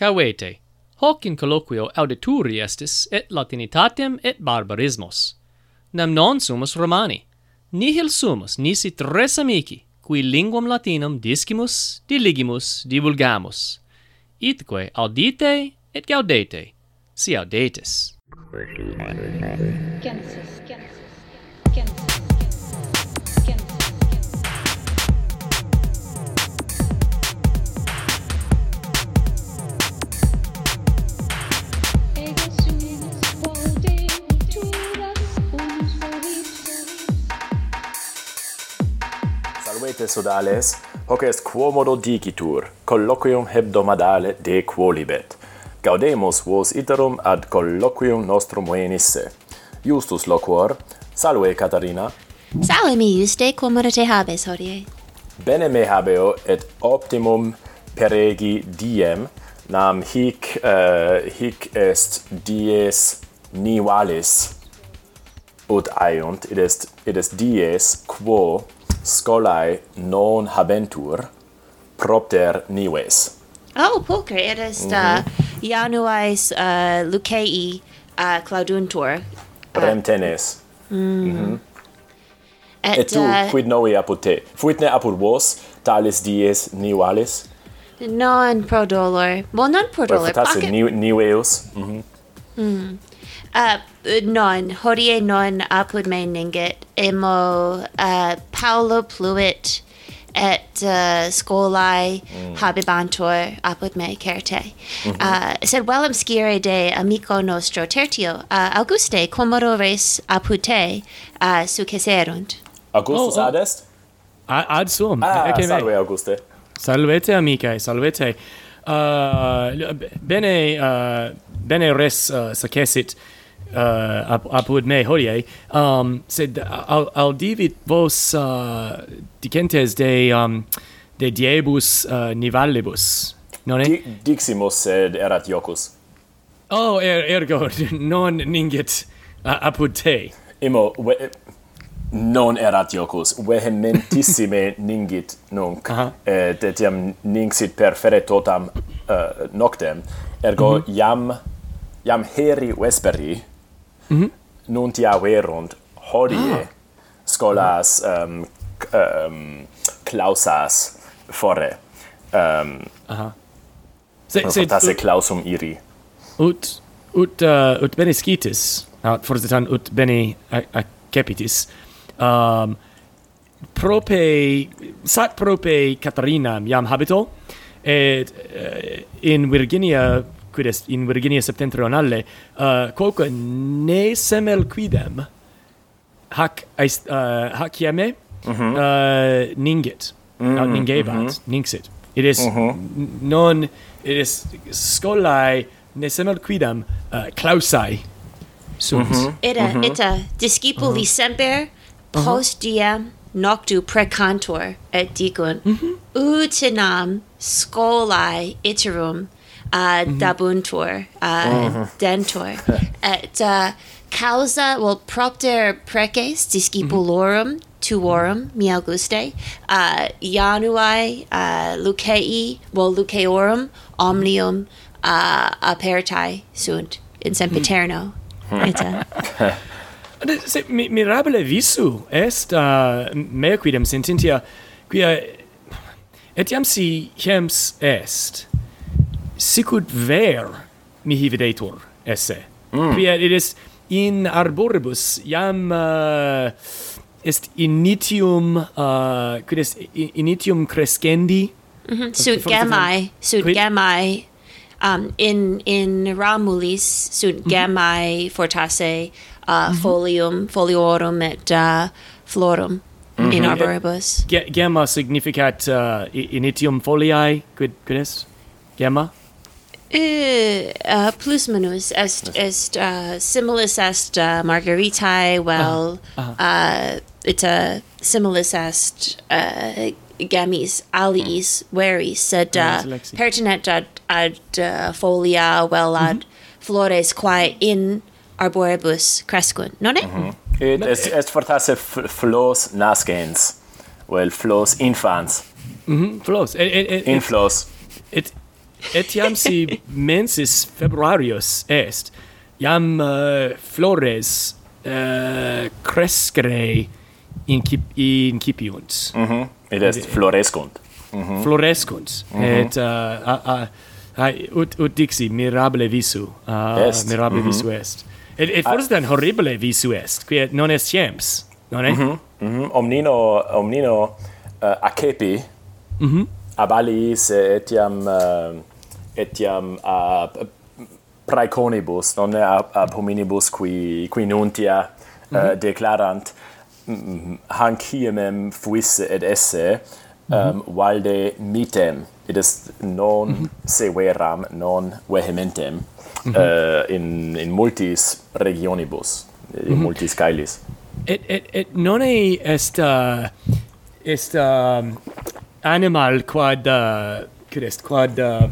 Cavete, hoc in colloquio audituri estis et latinitatem et barbarismos. Nam non sumus Romani, nihil sumus nisi tres amici, qui linguam latinum discimus, diligimus, divulgamus. Itque audite et gaudete, si audetis. Consist. Salvete sodales, hoc est quomodo dicitur, colloquium hebdomadale de quolibet. Gaudemus vos iterum ad colloquium nostrum venisse. Justus loquor, salve Catarina. Salve mi de quomodo te habes hodie. Bene me habeo et optimum peregi diem, nam hic, uh, hic est dies nivalis ut aiunt, id est, id est dies quo scolae non habentur propter nives. Oh, pulcre, it is mm -hmm. uh, mhm. Januais uh, Lucei uh, clauduntur. Remtenes. tenes. Uh, mm. Mm -hmm. Et, Et tu, uh, quid novi apud te? Fuitne apud vos, talis dies nivalis? Non pro dolor. Well, non pro dolor. Profetasse Pocket... niveus. Mhm. Mm -hmm. mm. Uh, non, hodie non apud me ninget, emo uh, Paolo pluit et uh, scolae mm. habibantur apud me certe. Mm -hmm. uh, sed velum scire de amico nostro tertio, uh, Auguste, quomodo res apud te uh, succeserunt. Augustus oh, oh. adest? A ad sum. Ah, Ecce salve, me. Auguste. Salvete, amicae, salvete. Uh, bene, uh, bene res uh, sacessit uh, ap apud me hodie um sed al aldivit vos uh, dicentes de um de diebus uh, nivallibus non Di diximus sed erat iocus. Oh er ergo non ningit uh, apud te. Imo non erat iocus. Vehementissime ningit nunc. Uh eh, -huh. et etiam ningsit per fere totam uh, noctem. Ergo mm -hmm. iam iam heri vesperi mm -hmm. non ti averunt hodie ah. scolas ähm um, clausas fore. Um, aha. Se se tasse clausum iri. ut ut uh, ut benescitis aut forsitan ut bene accepitis um prope sat prope catarina iam habito et uh, in Virginia quid est in Virginia septentrionale uh, quoque ne semel quidem. Hac est uh, hac iame mhm. uh uh, ningit mm, ningebat mhm. ningsit it is uh non it is scolae ne semel quidem uh, clausae sunt. Uh -huh. ita ita uh, discipuli semper post diem noctu precantor et dicunt. Mm -hmm. utinam scolae iterum uh, dabuntur, uh, uh-huh. dentur, et uh, causa, well, propter preces discipulorum mm-hmm. tuorum, mi auguste, uh, januae, uh, lucei, well, luceorum, omnium uh, apertae sunt in mm-hmm. sempiterno. Mm. et, uh, Se mi, mirabile visu est uh, mea quidem sententia quia etiam si hems est sicut ver mihi videtur esse. Mm. Quia is in arboribus iam uh, est initium uh, quid est initium crescendi mm -hmm. sunt gemmae sunt gemmae um, in in ramulis sunt mm -hmm. gemmae fortasse uh, mm -hmm. folium foliorum et uh, florum mm -hmm. in mm-hmm. arboribus Ge gemma significat uh, initium foliae quid quid est gemma Uh, uh, plus minus est est uh, similis est uh, margaritae well uh, ita similis est uh, gemmis aliis veris sed uh, pertinet ad, ad uh, folia well ad flores quae in arboribus crescunt non it Et est, est fortasse f- flos nascens, well, flos infans, flos et, et, et, inflos. et etiam si mensis februarius est iam uh, flores uh, crescere incip incipiunt mhm mm id est florescunt mm florescunt mm -hmm. et uh, a, a, a, ut ut dixi mirabile visu uh, est. mirabile mm -hmm. visu est et, et forse horribile visu est qui non est sciens non est mm -hmm. Mm -hmm. omnino omnino uh, acepi mm -hmm. etiam uh, etiam a praeconibus non ab, ab hominibus qui qui nuntia mm -hmm. uh, declarant hanc hiemem fuisse et esse um, mm -hmm. valde mitem it est non mm -hmm. severam non vehementem mm -hmm. uh, in in multis regionibus in mm -hmm. multis caelis et et et non est uh, est um, animal quad uh, quod est quad uh,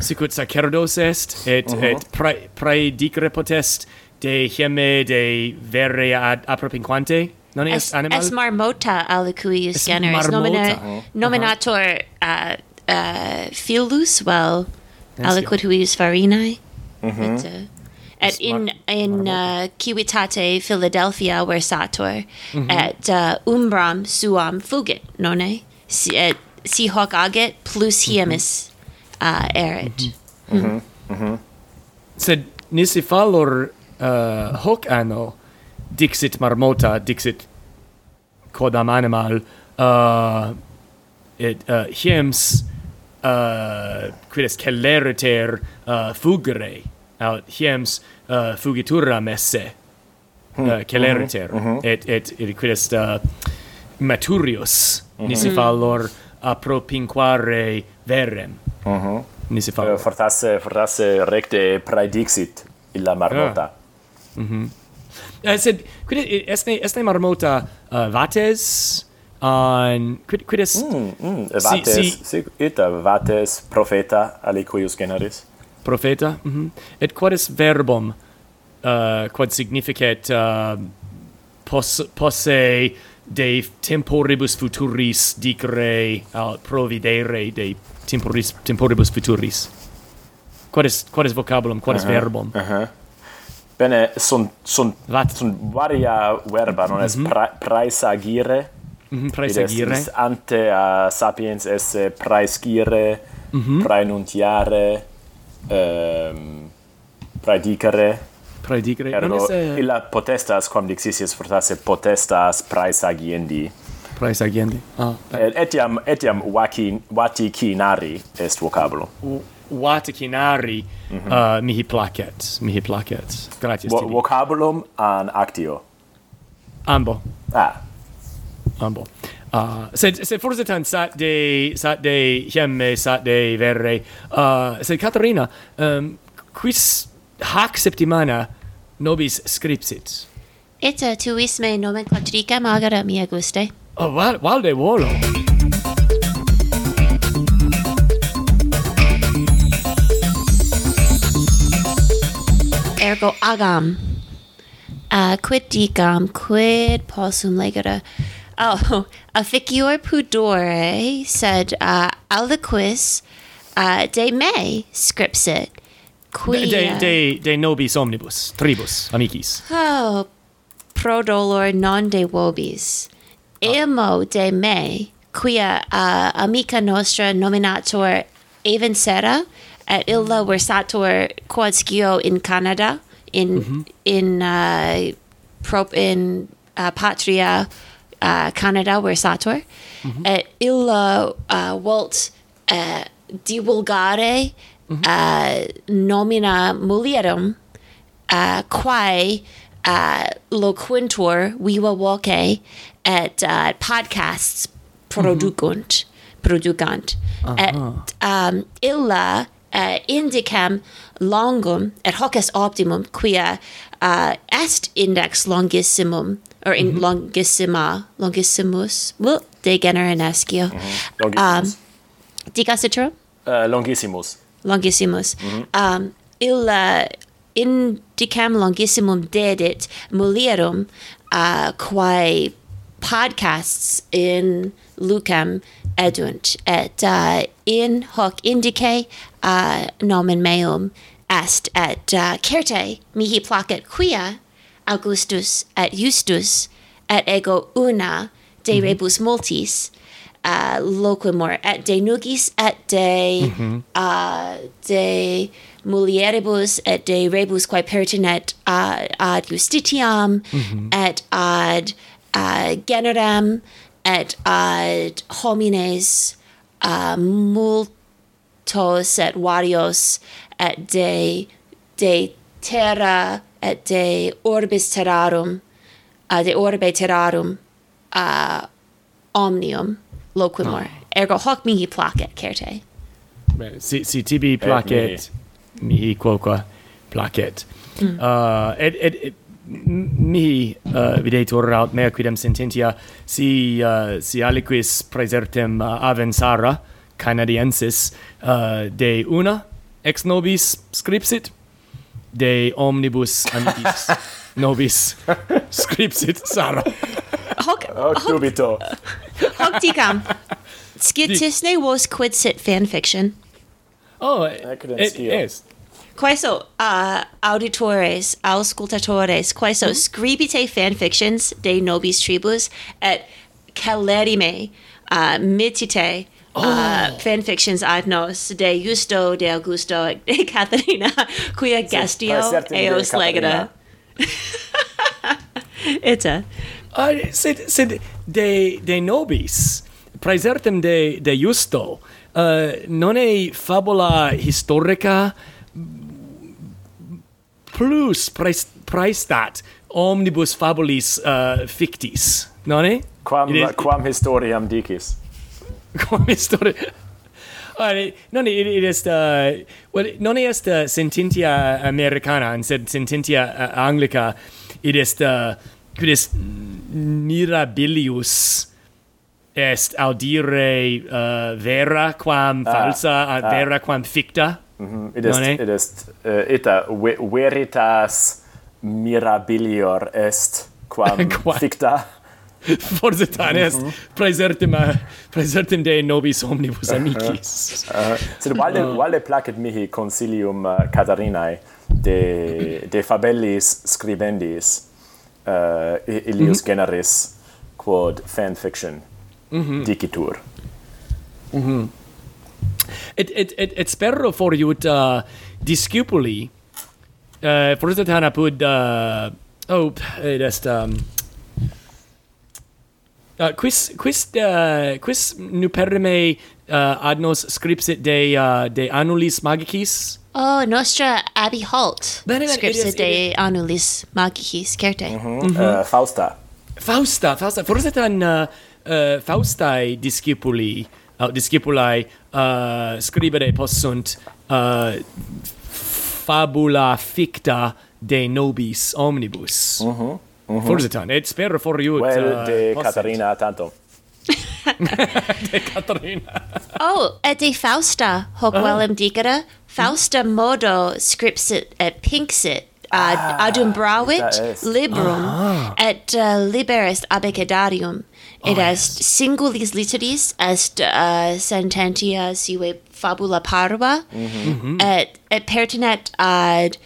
sicut sacerdos est et uh -huh. et pre predicere potest de gemme de vere ad apropinquante non est es, animal es marmota alicuius generis nomina, nominator uh -huh. uh, uh, filus vel aliquid huius farinae mm -hmm. et, uh, et in in uh, civitate Philadelphia versator mm -hmm. et uh, umbram suam fugit nonne si et si hoc agit plus mm-hmm. hiemis mm -hmm uh, erit. Mm -hmm. Mm -hmm. Mm-hmm. Mm-hmm. Sed nisi fallor uh, hoc anno dixit marmota, dixit quodam animal uh, et uh, hiems uh, quid est celeriter uh, fugere, aut hiems uh, fugitura messe uh, celeriter, mm -hmm. Mm-hmm. Et, et, et quid est uh, maturius, mm -hmm. nisi fallor apropinquare verrem. Mhm. Ni se fa. Eh, fortasse fortasse recte praedixit illa marmota. Mhm. Uh, sed quid esne esne marmota uh, vates an quid quid est mm, mm, vates si, si, ita vates profeta aliquius generis profeta mm -hmm. et quod est verbum uh, quod significat uh, pos, posse de temporibus futuris dicere al providere de temporis temporibus futuris quod est quod est vocabulum quod uh -huh. est uh-huh. verbum uh -huh. bene sunt sunt Lat sunt varia verba non est mm -hmm. pra, praesagire mm -hmm, praesagire est, ante a sapiens esse praescire mm -hmm. praenuntiare ehm um, praedicare credigre. Ergo, non esse... illa potestas, quam dixisius fortasse, potestas praesagiendi. Praesagiendi. Ah, et, etiam, etiam waki, vaticinari est vocabulo. U vaticinari mm -hmm. uh, mihi placet, mihi placet. Gratias Vo tibi. Vocabulum an actio. Ambo. Ah. Ambo. Uh, sed, sed forse tan sat de, sat de hiemme, sat de verre. Uh, sed Caterina, um, quis hac septimana nobis scripsit? Et uh, tuis me nomenclatricam agera mia guste. Oh, val, valde volo. ergo agam uh, quid dicam quid possum legere oh officior pudore sed uh, aliquis uh, de me scripsit qui De, de, de nobis omnibus, tribus, amicis. oh pro dolor non de vobis emo de me quia uh, amica nostra nominator even sera et illa versator quod scio in Canada in in uh, prop in uh, patria uh, Canada versator. Et illa uh, volt mm -hmm. uh, nomina mulierum uh, quae uh, loquintur viva voce et uh, podcasts producunt mm -hmm. producant uh -huh. et um, illa uh, indicam longum et hoc est optimum quia uh, est index longissimum or in mm -hmm. longissima longissimus well de genera nescio mm -hmm. um, uh, longissimus longissimus mm -hmm. um illa uh, indicam longissimum dedit mulierum uh, quae podcasts in lucam edunt et uh, in hoc indice uh, nomen meum est et uh, certe mihi placet quia augustus et justus et ego una de mm -hmm. rebus multis uh, loquimur et de nugis et de mm -hmm. uh, de mulieribus et de rebus quae pertinet uh, ad justitiam mm -hmm. et ad uh, generem et ad homines uh, multos et varios et de de terra et de orbis terrarum uh, de orbe terrarum uh, omnium loquimur. Oh. Ah. Ergo hoc mihi placet, certe. Si, si tibi eh, placet, mihi quoque placet. Mm. Uh, et, et, et mihi uh, videtur aut mea quidem sententia si uh, si aliquis praesertem uh, avensara canadiensis uh, de una ex nobis scripsit de omnibus amicis nobis scripsit sara hoc Hoc dubito. hoc dicam scitisne vos quid sit fan oh Accident et Queso uh, auditores, auscultatores, queso scribite fanfictions de nobis tribus et celerime uh, mitite uh, fanfictions ad nos de Justo, de Augusto, et de Catharina, quia gestio praesertim eos legata. Ita. uh, sed sed de de nobis praesertem de de justo uh, eh, non è fabula historica plus praes, praestat omnibus fabulis uh, fictis non è quam is, quam historiam dicis. Quam historia Uh, non it, it est uh, well non est uh, sententia americana sed sententia uh, anglica it est uh, quis mirabilius est audire uh, vera quam ah, falsa ah, vera quam ficta? Mm -hmm. it est it est uh, ita ve veritas mirabilior est quam ficta. Forse tane est mm -hmm. praesertim uh, praesertim de nobis omnibus uh-huh. amicis. Uh, sed valde valde placet mihi consilium uh, Catarinae de de fabellis scribendis uh, ilius mm -hmm. generis quod fan fiction mm -hmm. dicitur. Mm -hmm. Et et et et spero for iut uh, discipuli uh, forsitan apud uh, oh it est um, uh, quis quis uh, quis nuperme uh, ad nos scripsit de uh, de annulis magicis Oh, nostra Abby Holt. Bene, bene, Scripse iris, de annulis Magicis, certe. Mm -hmm. Mm -hmm. Uh, Fausta. Fausta, Fausta. Forse tan uh, uh, Faustae discipuli, uh, discipulae uh, scribere possunt uh, fabula ficta de nobis omnibus. Mm -hmm. Mm -hmm. Forse tan, et spero for iut. Well, uh, de possent. Caterina tanto. de Caterina. oh, et de Fausta, hoc ah. uh -huh. velem dicere, Fausta Modo scripsit et pinxit ad ah, adumbravit librum uh ah. et uh, liber est abecedarium oh, est yes. singulis literis est uh, sententia sive fabula parva mm -hmm. Et et pertinet ad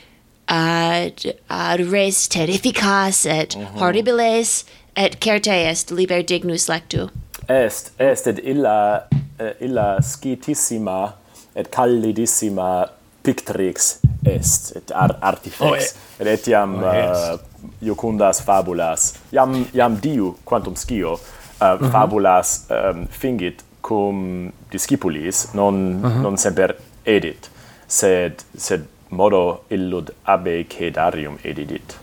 ad ad res terrificas et mm -hmm. horribiles et certe est liber dignus lectu est est et illa uh, illa scitissima et callidissima pictrix est et ar artifex. Oh, et etiam oh, yes. uh, iocundas fabulas. Iam iam diu quantum scio uh, mhm. fabulas um, fingit cum discipulis non mhm. non semper edit sed sed modo illud ab cedarium edidit.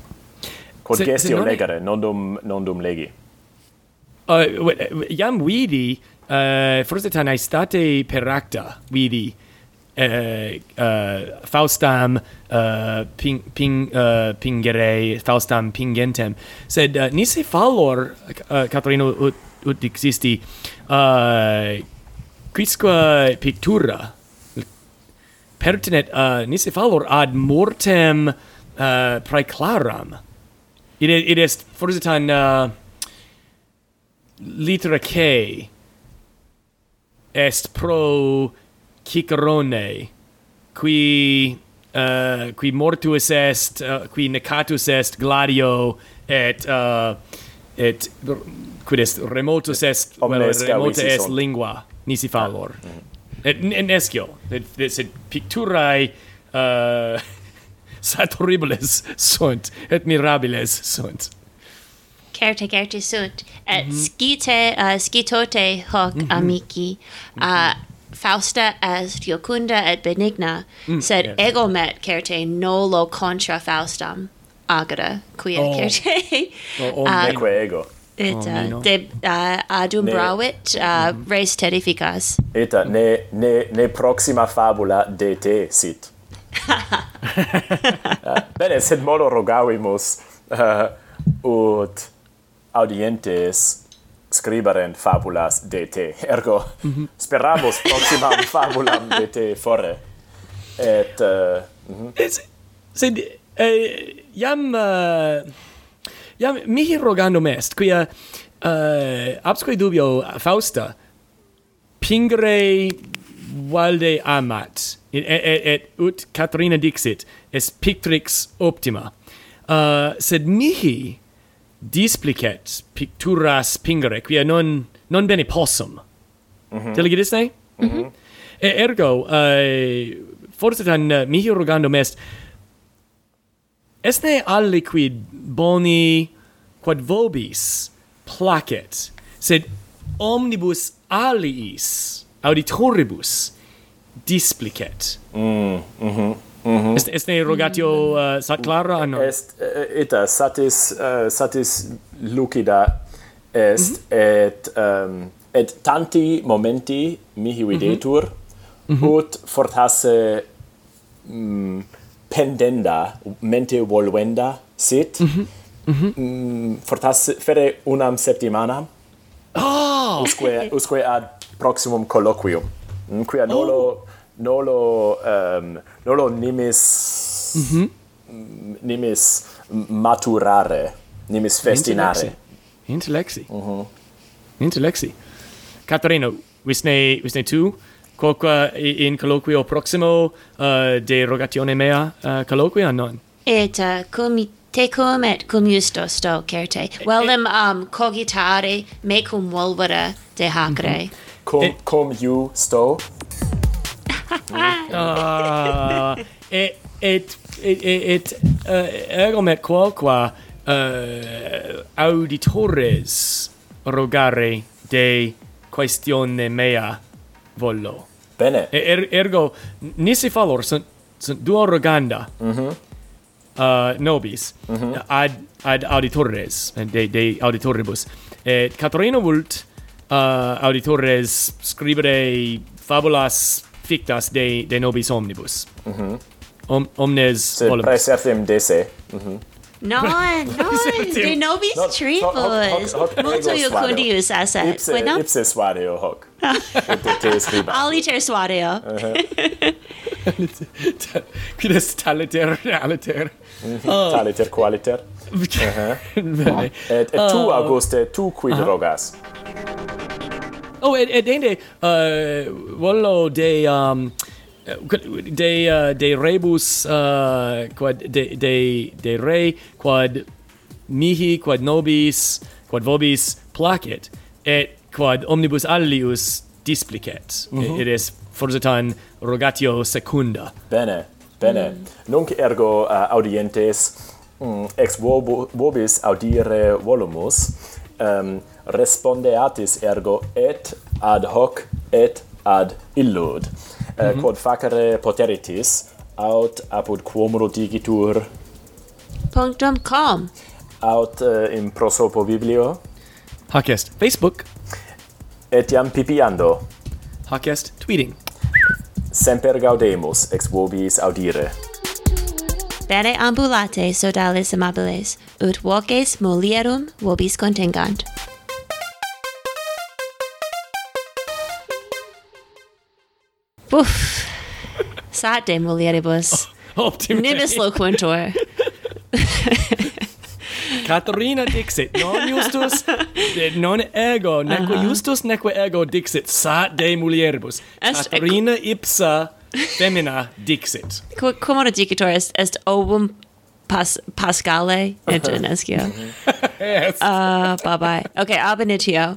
Quod gestio legere non dum non dum legi. Uh, iam vidi uh, forse tan estate peracta vidi. Uh, uh, faustam uh, ping, ping, uh, pingere faustam pingentem. Sed uh, nisi fallor uh, catarino ut, ut existi uh, quisque pictura pertinet uh, nisi fallor ad mortem uh, praeclaram. It, it est forse tan uh, k est pro Cicerone qui uh, qui mortuus est uh, qui necatus est gladio et uh, et quid est remotus est vel remota est son. lingua nisi fallor ah. mm. et nescio et, et, et picturae uh, saturribiles sunt et mirabiles sunt certe certe sunt et eh, mm -hmm. scite uh, eh, scitote hoc mm -hmm. amici uh, mhm. ah, mm -hmm. Fausta est iocunda et benigna, mm, sed yes. ego met certe nolo contra Faustam agora, quia oh. certe. oh, oh ah, omneque uh, ego. Et uh, oh, eh, de uh, adumbravit uh, mm -hmm. res terrificas. Et ne, ne, ne proxima fabula de te sit. uh, bene, sed modo rogavimus uh, ut audientes scriberen fabulas de te. Ergo, mm -hmm. speramus proximam fabulam de te fore. Et... Uh, eh, mm -hmm. es, sed, eh, jam... Uh, jam mihi rogandum est, quia eh, uh, absque dubio Fausta pingere valde amat, et, et, et ut Caterina dixit, est pictrix optima. Uh, sed mihi displicet picturas pingere, quia non, non bene possum. Mm -hmm. Delegidis ne? Mm -hmm. e, ergo, uh, forse tan uh, mihi rogandum est, esne alli boni quod vobis placet, sed omnibus aliis auditoribus displicet. Mm, mm -hmm. Mm -hmm. Est este rogatio uh, sat clara ah, anno? Est eh, eta satis uh, satis lucida est mm -hmm. et um, et tanti momenti mihi mm-hmm. videtur mm -hmm. ut fortasse mm, pendenda mente volvenda sit mm-hmm. Mm-hmm. mm -hmm. fortasse fere unam septimana oh! usque usque ad proximum colloquium mm, quia nolo oh! Nolo um, Nolo nimis mm -hmm. nimis maturare, nimis festinare. Intellexi. Mhm. Intellexi. Caterino, visne visne tu quoque in colloquio proximo eh, uh, de rogatione mea uh, colloquia non. Et eh, uh, cum tecum et cum justo sto certe. Velim um cogitare mecum volvere de mhm. hacre. Mm -hmm. Cum, cum iu sto? Ah. Uh, et et et et eh, uh, ergo me qualqua uh, eh, auditores rogare de questione mea vollo. Bene. Er, ergo nisi fallor sunt sunt duo roganda. Mhm. Mm uh, nobis mm -hmm. ad ad auditores de de auditoribus. Et Caterina vult uh, auditores scribere fabulas fictas de de nobis omnibus. Mhm. Mm Om, omnes Se volum. Praesertim dese. Mhm. Mm No, no, de nobis no, tribus. Multo iucundius asset. Ipse, bueno? ipse suadeo hoc. te scriba. Aliter suadeo. Uh-huh. Quid est taliter aliter? Mhm. Taliter qualiter. Uh-huh. Bene. Et tu, oh. Auguste, tu quid uh-huh. rogas? Oh, et, ed ende uh, volo de um, de uh, de rebus uh, quad de de de re quad mihi quad nobis quad vobis placet et quad omnibus alius displicet mm -hmm. it is forsitan rogatio secunda bene bene mm. nunc ergo uh, audientes mm, ex vobo, vobis audire volumus um, respondeatis ergo et ad hoc et ad illud. Mm -hmm. uh, quod facere poteritis aut apud quum digitur punctum com. Aut uh, in prosopo biblio. Hac est facebook. Et iam pipiando. Hac est tweeting. Semper gaudemus ex vobis audire. Bene ambulate sodales amabiles, ut voces molierum vobis contingant. Buff. Sate mulieribus. Optime. Nimis loquentur. Caterina dixit, non justus, non ego, neque uh -huh. justus, neque ego dixit, sat de mulieribus. Est Caterina ipsa femina dixit. Qu Quomodo dicitor est, est ovum pas pascale et uh -huh. yes. Uh, bye-bye. Okay, ab initio.